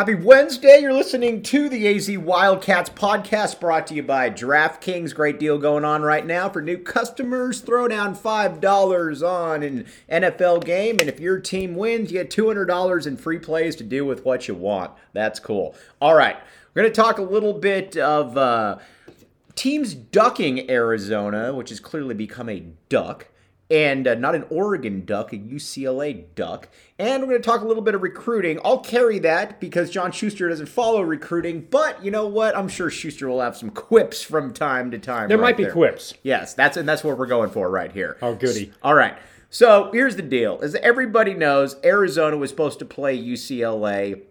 Happy Wednesday. You're listening to the AZ Wildcats podcast brought to you by DraftKings. Great deal going on right now for new customers. Throw down $5 on an NFL game, and if your team wins, you get $200 in free plays to do with what you want. That's cool. All right. We're going to talk a little bit of uh, teams ducking Arizona, which has clearly become a duck and uh, not an Oregon Duck, a UCLA Duck. And we're going to talk a little bit of recruiting. I'll carry that because John Schuster doesn't follow recruiting, but you know what? I'm sure Schuster will have some quips from time to time. There right might be there. quips. Yes, that's and that's what we're going for right here. Oh, goody. All right. So here's the deal: as everybody knows, Arizona was supposed to play UCLA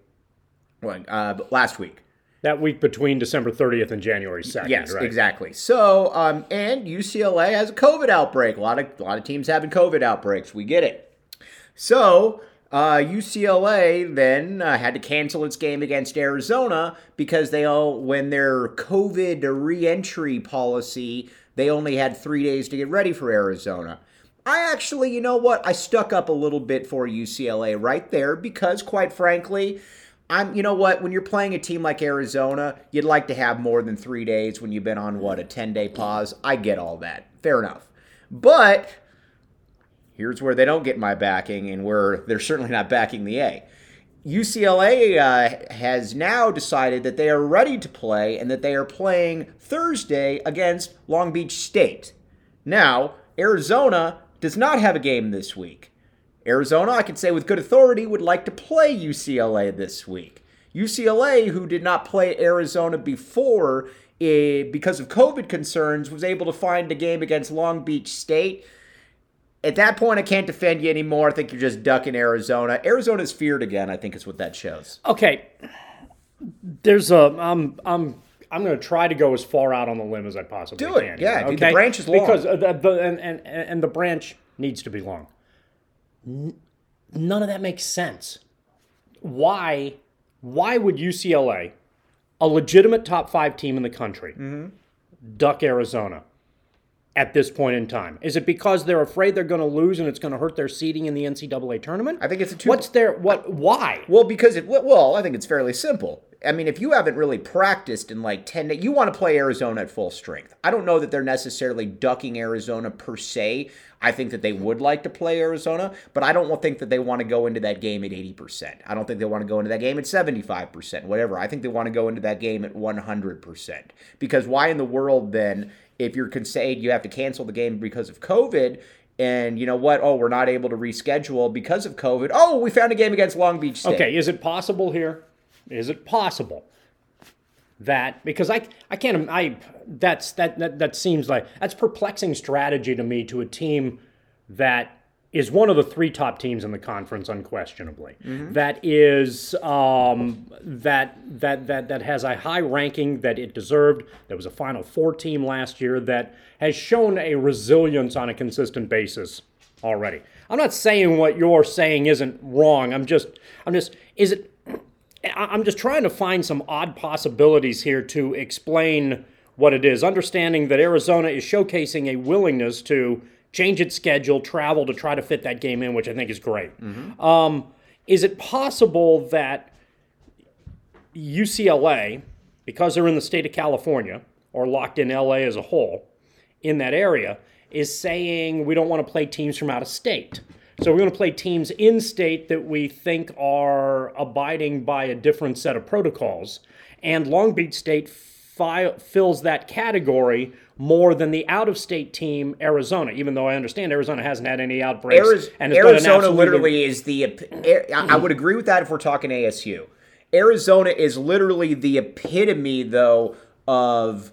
well, uh, last week. That week between December 30th and January 2nd. Yes, right? exactly. So, um, and UCLA has a COVID outbreak. A lot of a lot of teams having COVID outbreaks. We get it. So, uh, UCLA then uh, had to cancel its game against Arizona because they all, when their COVID reentry policy, they only had three days to get ready for Arizona. I actually, you know what? I stuck up a little bit for UCLA right there because, quite frankly, I'm, you know what? When you're playing a team like Arizona, you'd like to have more than three days when you've been on what a 10 day pause. I get all that. Fair enough. But here's where they don't get my backing, and where they're certainly not backing the A. UCLA uh, has now decided that they are ready to play and that they are playing Thursday against Long Beach State. Now, Arizona does not have a game this week. Arizona, I can say with good authority, would like to play UCLA this week. UCLA, who did not play Arizona before eh, because of COVID concerns, was able to find a game against Long Beach State. At that point, I can't defend you anymore. I think you're just ducking Arizona. Arizona's feared again, I think is what that shows. Okay. There's a. I'm. I'm. I'm going to try to go as far out on the limb as I possibly can. Do it. can. Yeah, dude, the branch is long. Because uh, the, the, and, and, and the branch needs to be long. None of that makes sense. Why? Why would UCLA, a legitimate top five team in the country, Mm-hmm. duck Arizona at this point in time? Is it because they're afraid they're going to lose and it's going to hurt their seeding in the NCAA tournament? I think it's a two- What's their what? Why? Well, because it well, I think it's fairly simple. I mean, if you haven't really practiced in like 10 days, you want to play Arizona at full strength. I don't know that they're necessarily ducking Arizona per se. I think that they would like to play Arizona, but I don't think that they want to go into that game at 80%. I don't think they want to go into that game at 75%, whatever. I think they want to go into that game at 100%. Because why in the world then, if you're saying you have to cancel the game because of COVID, and you know what? Oh, we're not able to reschedule because of COVID. Oh, we found a game against Long Beach State. Okay, is it possible here? Is it possible that because I I can't I that's that that, that seems like that's perplexing strategy to me to a team that is one of the three top teams in the conference unquestionably. That is um, that that that that has a high ranking that it deserved. That was a final four team last year that has shown a resilience on a consistent basis already. I'm not saying what you're saying isn't wrong. I'm just i'm just is it I'm just trying to find some odd possibilities here to explain what it is, understanding that Arizona is showcasing a willingness to change its schedule, travel to try to fit that game in, which I think is great. Um, is it possible that UCLA, because they're in the state of California or locked in LA as a whole, in that area, is saying we don't want to play teams from out of state? So we're going to play teams in state that we think are abiding by a different set of protocols. And Long Beach State fi- fills that category more than the out of state team, Arizona, even though I understand Arizona hasn't had any outbreaks. Ariz- and Arizona absolutely- literally is the. I I would agree with that if we're talking ASU. Arizona is literally the epitome, though, of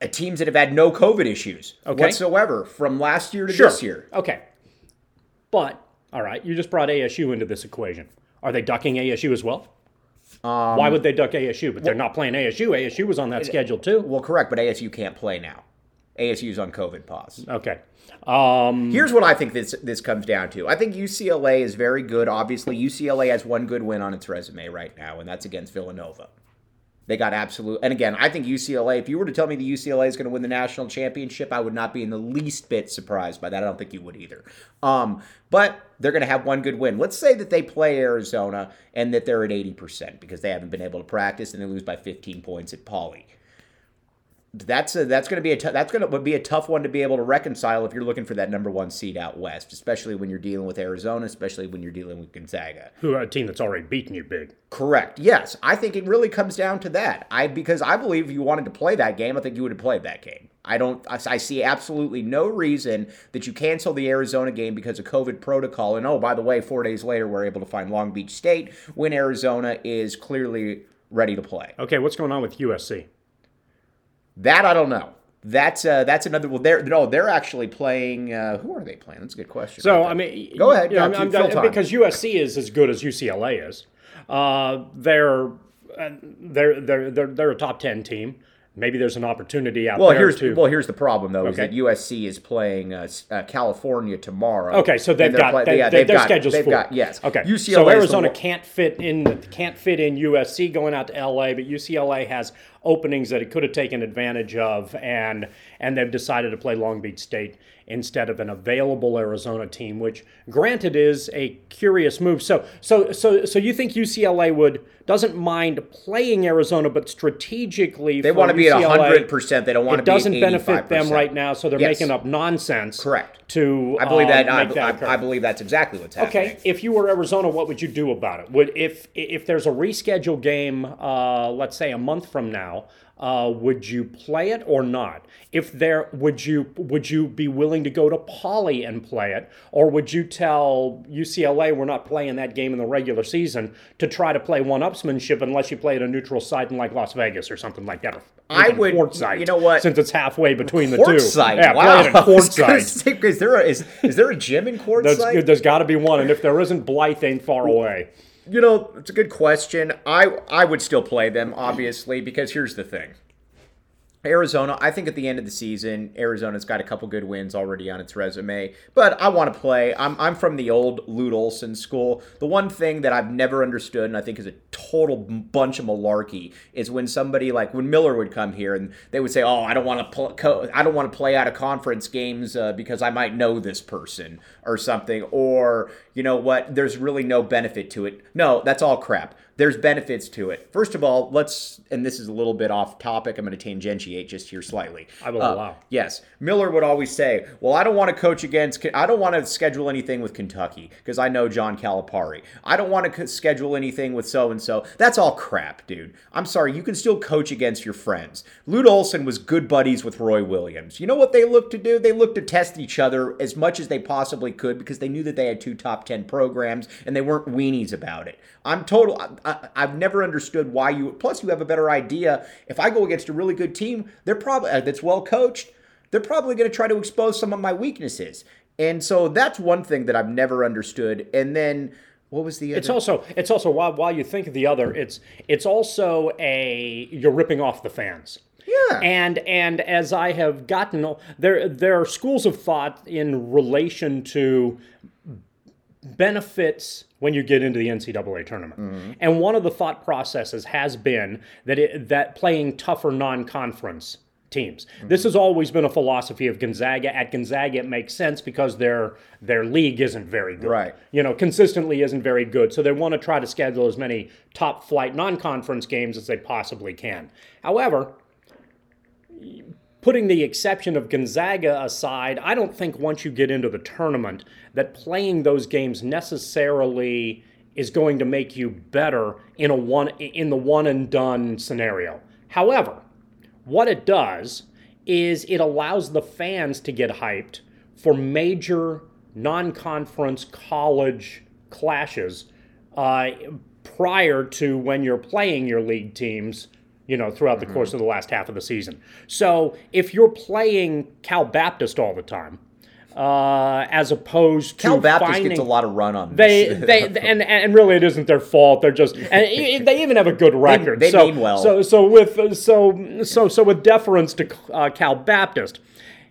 uh, teams that have had no COVID issues Okay. whatsoever from last year to Sure. this year. Okay. But, all right, you just brought ASU into this equation. Are they ducking ASU as well? Um, Why would they duck ASU? But they're not playing ASU. ASU was on that schedule too. Well, correct, but ASU can't play now. ASU's on COVID pause. Okay. Um, Here's what I think this this comes down to. I think UCLA is very good. Obviously, UCLA has one good win on its resume right now, and that's against Villanova. They got absolute. And again, I think UCLA. If you were to tell me the UCLA is going to win the national championship, I would not be in the least bit surprised by that. I don't think you would either. Um, but they're going to have one good win. Let's say that they play Arizona and that they're at eighty percent because they haven't been able to practice and they lose by fifteen points at Pauley that's a, that's going to be a t- that's going to be a tough one to be able to reconcile if you're looking for that number one seed out west, especially when you're dealing with Arizona, especially when you're dealing with Gonzaga. who are a team that's already beaten you big. Correct. Yes, I think it really comes down to that. I because I believe if you wanted to play that game, I think you would have played that game. I don't. I, I see absolutely no reason that you cancel the Arizona game because of COVID protocol. And oh, by the way, four days later, we're able to find Long Beach State when Arizona is clearly ready to play. Okay, what's going on with USC? That I don't know. That's uh, that's another. Well, they're no, they're actually playing. Uh, who are they playing? That's a good question. So right I mean, Go ahead. you know, I'm- I'm- because USC is as good as UCLA is. Uh, they're, uh, they're they're they're they're a top ten team. Maybe there's an opportunity out well, there here's to. well, here's the problem though is that USC is playing uh, uh, California tomorrow. Okay, so they've got play- they, yeah, they, they've their got, schedule's they've full. got yes. Okay, UCLA so is the Arizona can't fit in can't fit in USC going out to LA, but UCLA has openings that it could have taken advantage of, and and they've decided to play Long Beach State instead of an available Arizona team, which granted is a curious move. So so so so you think UCLA would doesn't mind playing Arizona, but strategically They want to be at hundred percent. They don't want to be. It doesn't benefit them right now, so they're Yes. making up nonsense. Correct. To I believe um, that. I, that. I, I believe that's exactly what's happening. Okay, if you were Arizona, what would you do about it? Would if if there's a rescheduled game, uh, let's say a month from now, uh, would you play it or not? If there, would you would you be willing to go to Pauley and play it, or would you tell UCLA we're not playing that game in the regular season to try to play one-upsmanship unless you play at a neutral site in like Las Vegas or something like that? Or I would- you know what? Since it's halfway between the two, yeah, wow. play it at I was gonna say, Is there a, is, is there a gym in There's, Quartzsite? there's got to be one, and if there isn't, Blythe ain't far away. You know, it's a good question. I I would still play them, obviously, because here's the thing. Arizona, I think at the end of the season, Arizona's got a couple good wins already on its resume. But I want to play. I'm, I'm from the old Lute Olson school. The one thing that I've never understood, and I think is a total bunch of malarkey, is when somebody like when Miller would come here and they would say, "Oh, I don't want to pl- co- I don't want to play out of conference games uh, because I might know this person or something," or you know what? There's really no benefit to it. No, that's all crap there's benefits to it. First of all, let's, and this is a little bit off topic. I'm going to tangentiate just here slightly. I will Uh, allow. Yes, Miller would always say, "Well, I don't want to coach against. I don't want to schedule anything with Kentucky because I know John Calipari. I don't want to schedule anything with so and so. That's all crap, dude. I'm sorry. You can still coach against your friends. Lute Olson was good buddies with Roy Williams. You know what they looked to do? They looked to test each other as much as they possibly could because they knew that they had two top ten programs and they weren't weenies about it. I'm total. I, I've never understood why you. Plus, you have a better idea. If I go against a really good team, they're probably uh, that's well coached. They're probably going to try to expose some of my weaknesses, and so that's one thing that I've never understood. And then what was the other? It's also it's also while while you think of the other, it's it's also a you're ripping off the fans. Yeah. And and as I have gotten there there are schools of thought in relation to benefits when you get into the NCAA tournament. Mm-hmm. And one of the thought processes has been that it, that playing tougher non-conference teams. Mm-hmm. This has always been a philosophy of Gonzaga. At Gonzaga, it makes sense because their their league isn't very good. Right. You know, consistently isn't very good. So they want to try to schedule as many top flight non-conference games as they possibly can. However, putting the exception of Gonzaga aside, I don't think once you get into the tournament that playing those games necessarily is going to make you better in a one in the one and done scenario. However, what it does is it allows the fans to get hyped for major non-conference college clashes uh, prior to when you're playing your league teams you know, throughout the course of the last half of the season. So if you're playing Cal Baptist all the time, uh, as opposed to Cal Baptist finding, gets a lot of run on they this. they and and really it isn't their fault. They're just and they even have a good record. they so, mean well. So so with so so so with deference to uh, Cal Baptist,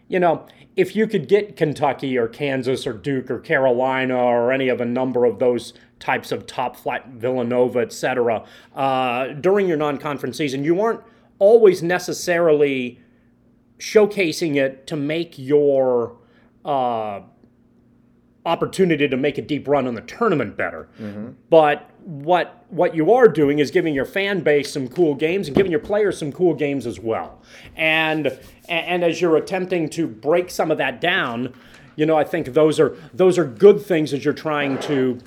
you know. If you could get Kentucky or Kansas or Duke or Carolina or any of a number of those types of top flight Villanova, et cetera, uh, during your non-conference season, you aren't always necessarily showcasing it to make your uh, opportunity to make a deep run on the tournament better. But what what you are doing is giving your fan base some cool games and giving your players some cool games as well. And and as you're attempting to break some of that down, you know, I think those are those are good things as you're trying to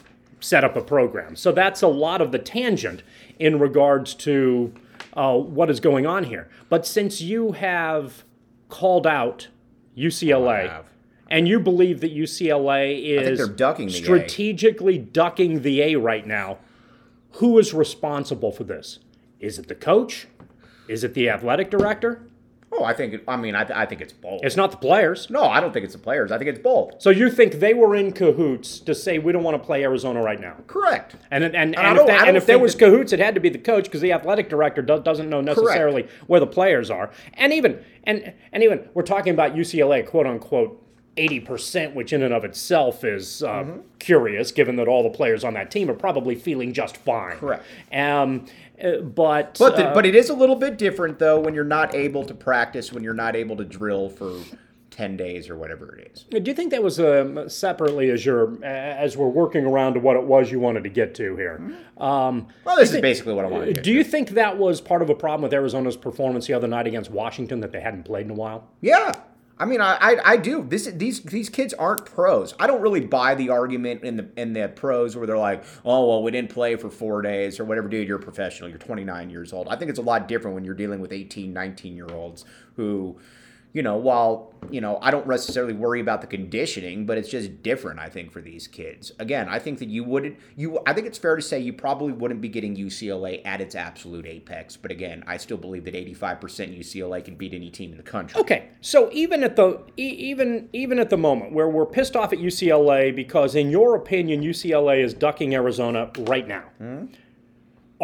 set up a program. So that's a lot of the tangent in regards to uh, what is going on here. But since you have called out UCLA, and you believe that UCLA is ducking A. strategically ducking the A right now, who is responsible for this? Is it the coach? Is it the athletic director? Oh, I think. It, I mean, I, th- I think it's both. It's not the players. no, I don't think it's the players. I think it's both. So you think they were in cahoots to say we don't want to play Arizona right now? Correct. And and, and, I if, that- and if there was cahoots, it had to be the coach because the athletic director do, doesn't know necessarily where the players are. And even and and even we're talking about UCLA, quote unquote. 80%, which in and of itself is uh, Mm-hmm. curious, given that all the players on that team are probably feeling just fine. Correct. Um, uh, but But the, uh, but it is a little bit different though when you're not able to practice, when you're not able to drill for ten days or whatever it is. Do you think that was um, separately as you're as we're working around to what it was you wanted to get to here? Um, Well, this is basically what I wanted. to do you think that was part of a problem with Arizona's performance the other night against Washington that they hadn't played in a while? Yeah. I mean, I, I, I do. This these these kids aren't pros. I don't really buy the argument in the in the pros where they're like, oh well, we didn't play for four days or whatever. Dude, you're a professional. You're 29 years old. I think it's a lot different when you're dealing with 18, 19 year olds who, you know, while you know, I don't necessarily worry about the conditioning, but it's just different. I think for these kids. Again, I think that you wouldn't. You, I think it's fair to say you probably wouldn't be getting UCLA at its absolute apex. But again, I still believe that 85% UCLA can beat any team in the country. Okay, so even at the even even at the moment where we're pissed off at UCLA because, in your opinion, UCLA is ducking Arizona right now. Mm-hmm.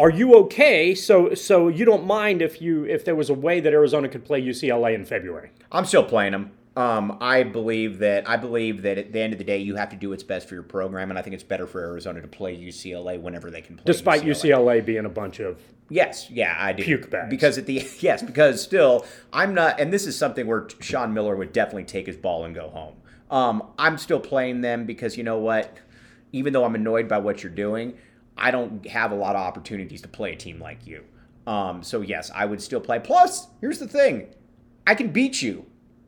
Are you okay? So so you don't mind if you if there was a way that Arizona could play UCLA in February? I'm still playing them. Um, I believe that I believe that at the end of the day, you have to do what's best for your program, and I think it's better for Arizona to play UCLA whenever they can play. Despite UCLA being a bunch of Yes, yeah, I do. Puke bags. Because at the yes, because still, I'm not, and this is something where Sean Miller would definitely take his ball and go home. Um, I'm still playing them because you know what? Even though I'm annoyed by what you're doing, I don't have a lot of opportunities to play a team like you. Um, so yes, I would still play. Plus, here's the thing: I can beat you.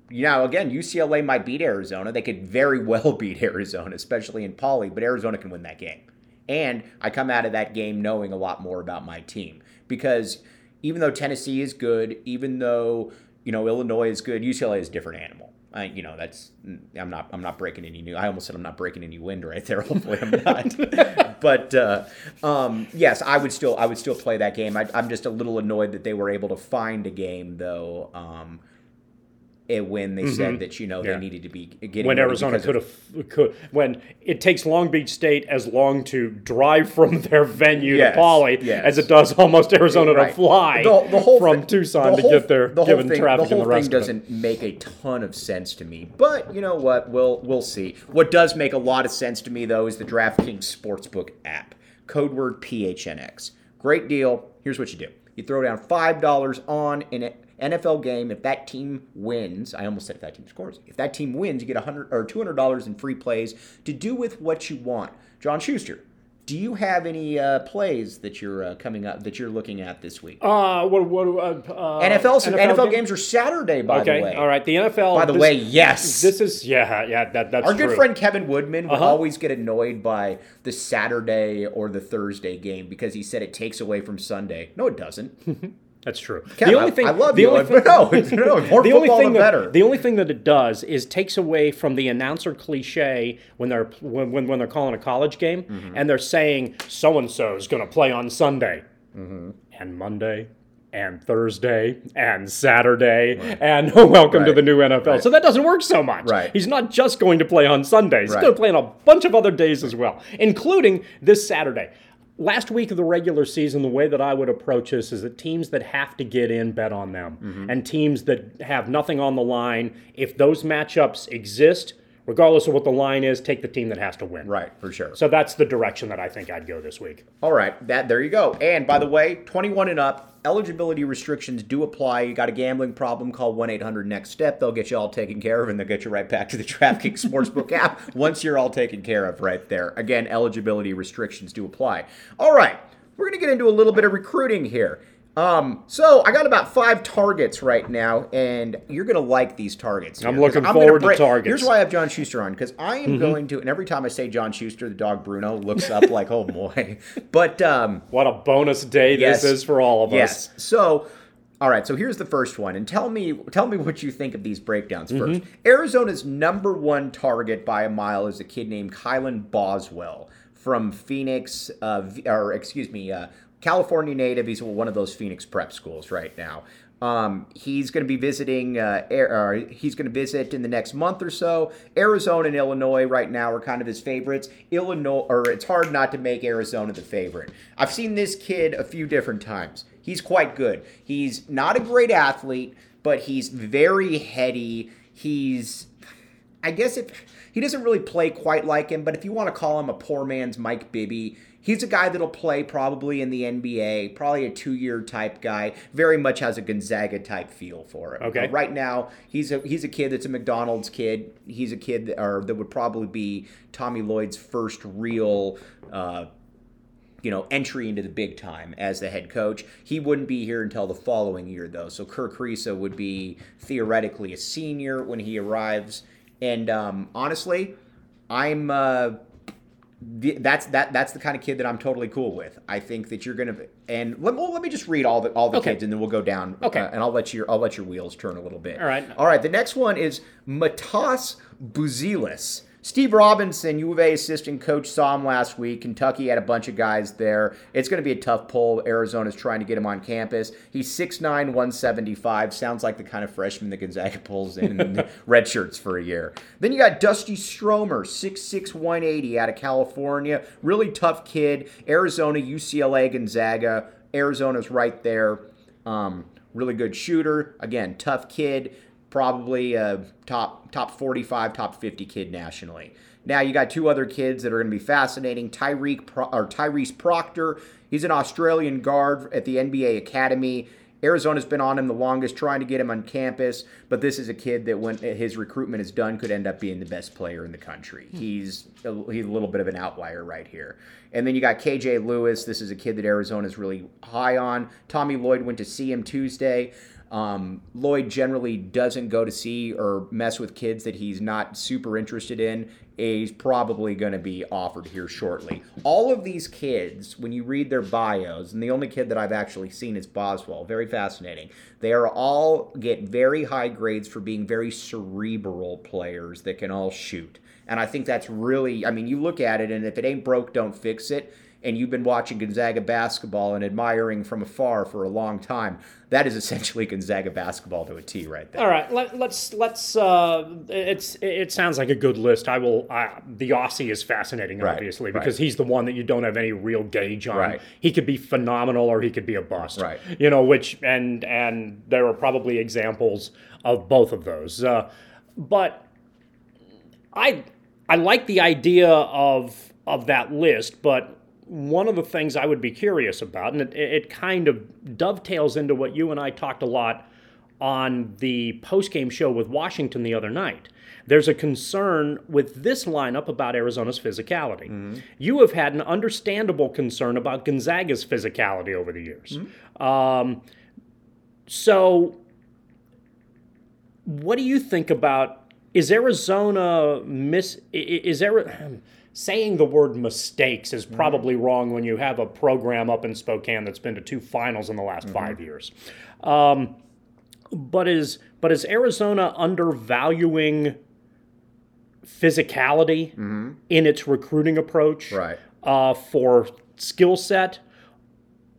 You know, again, UCLA might beat Arizona. They could very well beat Arizona, especially in Pauley, but Arizona can win that game. And I come out of that game knowing a lot more about my team because even though Tennessee is good, even though you know Illinois is good, UCLA is a different animal. I, you know, that's I'm not I'm not breaking any new. I almost said I'm not breaking any wind right there. Hopefully I'm not. but uh, um, yes, I would still I would still play that game. I, I'm just a little annoyed that they were able to find a game though. Um, when they said that you know Mm-hmm. Yeah. they needed to be getting when Arizona could have could when it takes Long Beach State as long to drive from their venue Yes, to Pauley yes. as it does almost Arizona Right. to fly The- the whole from Tucson to whole- get there, the given thing, traffic the and the rest thing of it. doesn't make a ton of sense to me. But you know what? We'll we'll see. What does make a lot of sense to me though is the DraftKings Sportsbook app. Code word PHNX. Great deal. Here's what you do. You throw down five dollars on an NFL game. If that team wins, I almost said if that team scores. If that team wins, you get a hundred or two hundred dollars in free plays to do with what you want. John Schuster, do you have any uh, plays that you're uh, coming up that you're looking at this week? Uh, what, what, uh, uh, NFL, NFL, game? games are Saturday, by Okay, the way. all right. The NFL. By the this- way, yes. This is yeah, yeah. That that's Our good true. friend Kevin Woodman Uh-huh. always get annoyed by the Saturday or the Thursday game because he said it takes away from Sunday. No, it doesn't. That's true. Kevin, the only I- thing I love the you, only but no, no, more the only football, thing that, better. The only thing that it does is takes away from the announcer cliche when they're when when, when they're calling a college game Mm-hmm. and they're saying so and so is going to play on Sunday Mm-hmm. and Monday. And Thursday and Saturday and welcome to the new NFL. So that doesn't work so much. Right. He's not just going to play on Sundays. He's Right. going to play on a bunch of other days as well, including this Saturday. Last week of the regular season, the way that I would approach this is that teams that have to get in bet on them, Mm-hmm. and teams that have nothing on the line, if those matchups exist, regardless of what the line is, take the team that has to win. right, for sure. So that's the direction that I think I'd go this week. All right, that there you go. And by the way, 21 and up, eligibility restrictions do apply. You got a gambling problem, call 1-800-NEXT-STEP. They'll get you all taken care of and they'll get you right back to the DraftKings Sportsbook app once you're all taken care of right there. Again, eligibility restrictions do apply. All right, we're going to get into a little bit of recruiting here. Um, so I got about five targets right now, and you're gonna like these targets. I'm looking gonna forward to targets. Here's why I have John Schuster on because I am going to, and every time I say John Schuster, the dog Bruno looks up like, oh boy. But um, What a bonus day Yes. this is for all of yes, us. so all right. So here's the first one, and tell me tell me what you think of these breakdowns Mm-hmm. 1st Arizona's number one target by a mile is a kid named Kylan Boswell from Phoenix, uh, or excuse me, uh, California native. He's one of those Phoenix prep schools right now. Um, he's going to be visiting. Uh, Air, he's going to visit in the next month or so. Arizona and Illinois right now are kind of his favorites. Illinois, or it's hard not to make Arizona the favorite. I've seen this kid a few different times. He's quite good. He's not a great athlete, but he's very heady. He's I guess if he doesn't really play quite like him, but if you want to call him a poor man's Mike Bibby, he's a guy that'll play probably in the NBA, probably a two-year type guy. Very much has a Gonzaga type feel for him. Okay. But right now, he's a he's a kid that's a McDonald's kid. He's a kid that, or that would probably be Tommy Lloyd's first real. Uh, you know, entry into the big time as the head coach. He wouldn't be here until the following year, though. So Kerr Kriisa would be theoretically a senior when he arrives. And um, honestly, I'm uh, that's that that's the kind of kid that I'm totally cool with. I think that you're gonna and let, well, let me just read all the all the Okay. kids and then we'll go down. Okay. uh, and I'll let your I'll let your wheels turn a little bit. All right. All right. The next one is Matas Buzelis. Steve Robinson, U of A assistant coach, saw him last week. Kentucky had a bunch of guys there. It's going to be a tough pull. Arizona's trying to get him on campus. He's 6'9, 175. Sounds like the kind of freshman that Gonzaga pulls in in red shirts for a year. Then you got Dusty Stromer, 6'6, 180 out of California. Really tough kid. Arizona, UCLA, Gonzaga. Arizona's right there. Um, really good shooter. Again, tough kid probably a top top 45, top 50 kid nationally. Now you got two other kids that are going to be fascinating. Tyreek Pro- or Tyrese Proctor. He's an Australian guard at the NBA Academy. Arizona's been on him the longest, trying to get him on campus. But this is a kid that, when his recruitment is done, could end up being the best player in the country. Hmm. He's a, he's a little bit of an outlier right here. And then you got KJ Lewis. This is a kid that Arizona's really high on. Tommy Lloyd went to see him Tuesday. Um, Lloyd generally doesn't go to see or mess with kids that he's not super interested in. He's probably going to be offered here shortly. All of these kids, when you read their bios, and the only kid that I've actually seen is Boswell, very fascinating. They are all get very high grades for being very cerebral players that can all shoot. And I think that's really, I mean, you look at it, and if it ain't broke, don't fix it and you've been watching Gonzaga basketball and admiring from afar for a long time, that is essentially Gonzaga basketball to a T right there. All right, let, let's let's. Uh, it's it sounds like a good list. I will. I, the Aussie is fascinating, Right, obviously, right. because he's the one that you don't have any real gauge on. Right. He could be phenomenal or he could be a bust. Right. You know, which and and there are probably examples of both of those. Uh, but I I like the idea of of that list, but one of the things I would be curious about, and it, it kind of dovetails into what you and I talked a lot on the post-game show with Washington the other night. There's a concern with this lineup about Arizona's physicality. Mm-hmm. You have had an understandable concern about Gonzaga's physicality over the years. Mm-hmm. Um, so, what do you think about? Is Arizona miss? Is there saying the word mistakes is Mm-hmm. probably wrong when you have a program up in Spokane that's been to two finals in the last Mm-hmm. five years. Um, but is but is Arizona undervaluing physicality in its recruiting approach Mm-hmm. Right. uh, for skill set,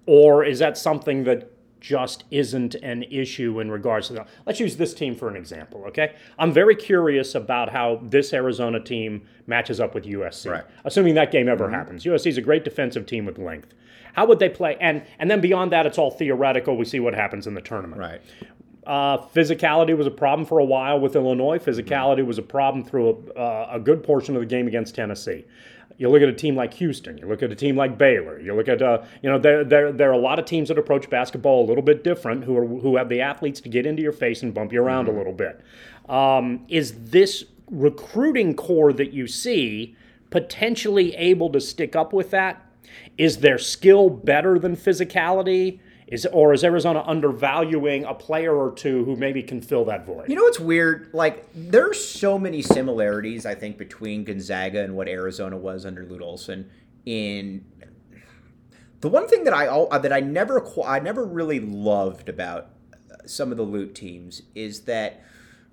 or is that something that just isn't an issue in regards to that? Let's use this team for an example, okay? I'm very curious about how this Arizona team matches up with USC, Right. assuming that game ever happens. USC is a great defensive team with length. How would they play? And and then beyond that, it's all theoretical. We see what happens in the tournament. Right. Uh, physicality was a problem for a while with Illinois. Physicality was a problem through a, uh, a good portion of the game against Tennessee. You look at a team like Houston. You look at a team like Baylor. You look at uh, you know there, there there are a lot of teams that approach basketball a little bit different who are who have the athletes to get into your face and bump you around a little bit. Um, is this recruiting core that you see potentially able to stick up with that? Is their skill better than physicality? Is or is Arizona undervaluing a player or two who maybe can fill that void? You know what's weird? Like, there's so many similarities, I think, between Gonzaga and what Arizona was under Lute Olson. In the one thing that I that I never I never really loved about uh, some of the Lute teams is that,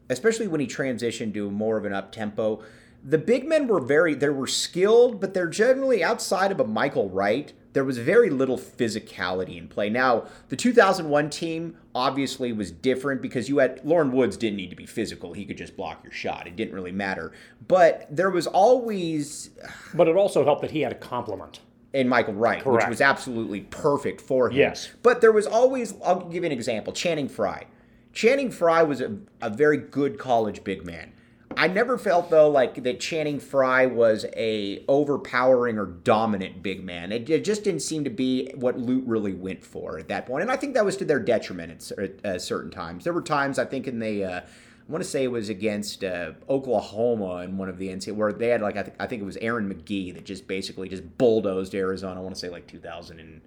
especially when he transitioned to more of an up tempo, the big men were very they were skilled, but they're generally outside of a Michael Wright. There was very little physicality in play. Now, the 2001 team obviously was different because you had Loren Woods didn't need to be physical; he could just block your shot. It didn't really matter. But there was always But it also helped that he had a complement. in Michael Wright, which was absolutely perfect for him. Yes. But there was always, I'll give you an example Channing Frye. Channing Frye was a, a very good college big man. I never felt though like that Channing Frye was a overpowering or dominant big man. It, it just didn't seem to be what Lute really went for at that point, and I think that was to their detriment at, uh, certain times. There were times I think in the uh, I want to say it was against uh, Oklahoma in one of the NCAA where they had like I, th- I think it was Aaron McGhee that just basically just bulldozed Arizona. I want to say like 2000 and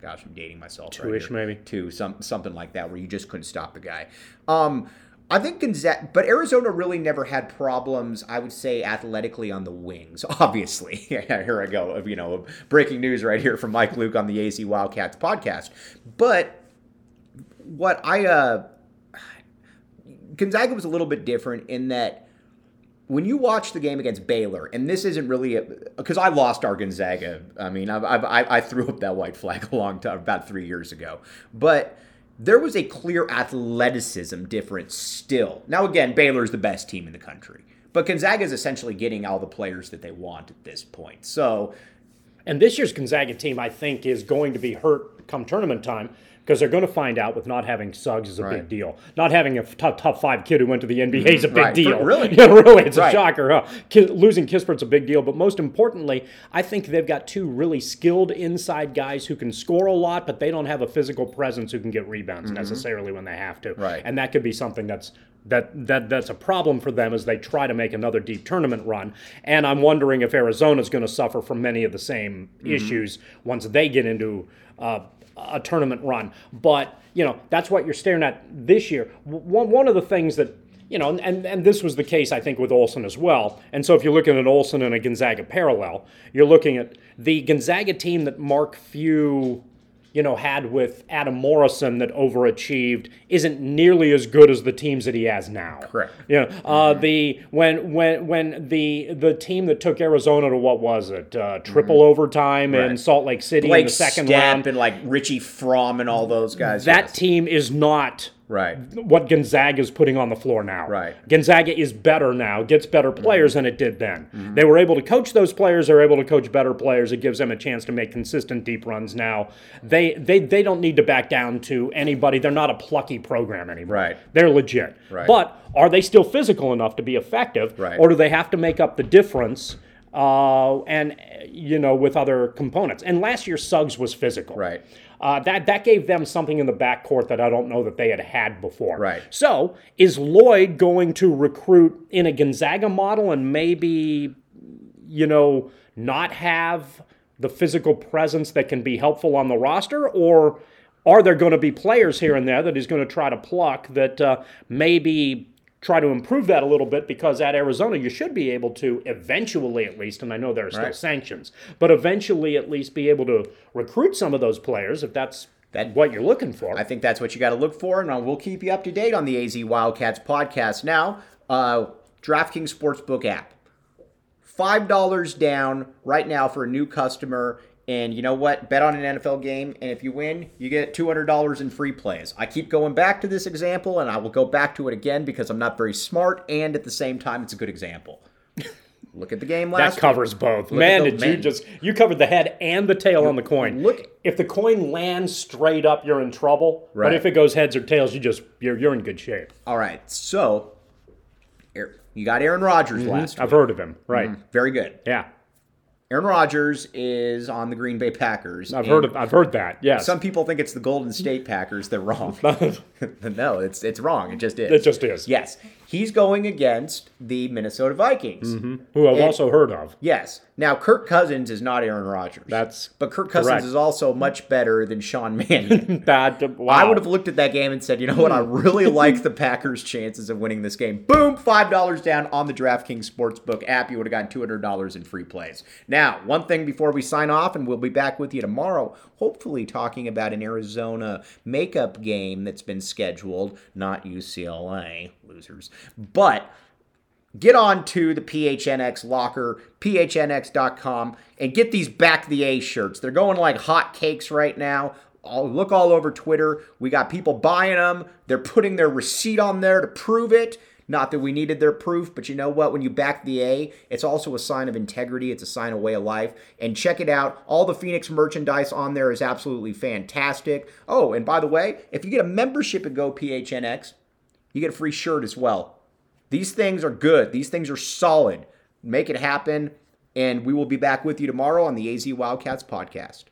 gosh, I'm dating myself. Two-ish, right maybe. two some something like that where you just couldn't stop the guy. Um, I think Gonzaga, but Arizona really never had problems. I would say athletically on the wings. Obviously, here I go. You know, breaking news right here from Mike Luke on the AZ Wildcats podcast. But what I uh, Gonzaga was a little bit different in that when you watch the game against Baylor, and this isn't really because I lost our Gonzaga. I mean, I've, I've, I threw up that white flag a long time, about three years ago. But there was a clear athleticism difference still. Now, again, Baylor's the best team in the country, but Gonzaga is essentially getting all the players that they want at this point. So, And this year's Gonzaga team, I think, is going to be hurt come tournament time because they're going to find out with not having Suggs is a Right. big deal. Not having a top, top five kid who went to the NBA is a big Right. deal. Really? Yeah, really. It's Right. a shocker, huh? Ki- losing Kispert's a big deal. But most importantly, I think they've got two really skilled inside guys who can score a lot, but they don't have a physical presence who can get rebounds necessarily when they have to. Mm-hmm. Right. And that could be something that's that that that's a problem for them as they try to make another deep tournament run. And I'm wondering if Arizona's going to suffer from many of the same Mm-hmm. issues once they get into uh, a tournament run. But you know that's what you're staring at this year. One one of the things that you know, and, and this was the case, I think, with Olson as well. And so if you're looking at Olson and a Gonzaga parallel, you're looking at the Gonzaga team that Mark Few you know, had with Adam Morrison that overachieved isn't nearly as good as the teams that he has now. Correct. You know, uh, the when when when the the team that took Arizona to what was it uh, triple overtime in Mm-hmm. Right. Salt Lake City in the second Stepp round. and like Richie Frahm and all those guys. that yes. team is not Right. what Gonzaga is putting on the floor now. Right. Mm-hmm. Gonzaga is better now, gets better players than it did then. They were able to coach those players, they're able to coach better players. It gives them a chance to make consistent deep runs now. They they they don't need to back down to anybody. They're not a plucky program anymore. Right. They're legit. Right. But are they still physical enough to be effective? Right. Or do they have to make up the difference? Uh, and you know with other components. And last year Suggs was physical. Right. Uh, that that gave them something in the backcourt that I don't know that they had had before. Right. So is Lloyd going to recruit in a Gonzaga model and maybe, you know, not have the physical presence that can be helpful on the roster, or are there going to be players here and there that he's going to try to pluck that uh, maybe try to improve that a little bit because at Arizona you should be able to eventually at least and I know there are still Right. sanctions but eventually at least be able to recruit some of those players if that's That- what you're looking for. I think that's what you got to look for, and uh, we'll keep you up to date on the AZ Wildcats podcast. Now, uh, DraftKings Sportsbook app. $5 down right now for a new customer. And you know what? Bet on an NFL game, and if you win, you get $200 in free plays. I keep going back to this example, and I will go back to it again because I'm not very smart, and at the same time, it's a good example. Look at the game last that covers both. Look Man, did you just you covered the head and the tail on the coin. look- if the coin lands straight up, you're in trouble. Right. But if it goes heads or tails, you just you're you're in good shape. All right, so you got Aaron Rodgers mm-hmm. last I've week. heard of him. Right. Mm-hmm. Very good. Yeah. Aaron Rodgers is on the Green Bay Packers. I've heard of I've heard that. Yes. Some people think it's the Golden State Packers. They're wrong. no, it's it's wrong. It just is. It just is. Yes, he's going against the Minnesota Vikings. Mm-hmm. Who I've And- also heard of. Yes. Now Kirk Cousins is not Aaron Rodgers. That's but Kirk Cousins correct. is also much better than Sean Mannion. Bad. Wow. I would have looked at that game and said, you know what, I hmm. really like the Packers' chances of winning this game. Boom, $5 down on the DraftKings Sportsbook app. You would have gotten $200 in free plays. Now, one thing before we sign off, and we'll be back with you tomorrow, hopefully talking about an Arizona makeup game that's been scheduled, not UCLA, losers. But get on to the PHNX locker, phnx.com, and get these back the A shirts. They're going like hot cakes right now. I'll look all over Twitter. We got people buying them. They're putting their receipt on there to prove it. Not that we needed their proof, but you know what? When you back the A, it's also a sign of integrity. It's a sign of way of life. And check it out. All the Phoenix merchandise on there is absolutely fantastic. Oh, and by the way, if you get a membership at GoPHNX, you get a free shirt as well. These things are good. These things are solid. Make it happen. And we will be back with you tomorrow on the AZ Wildcats podcast.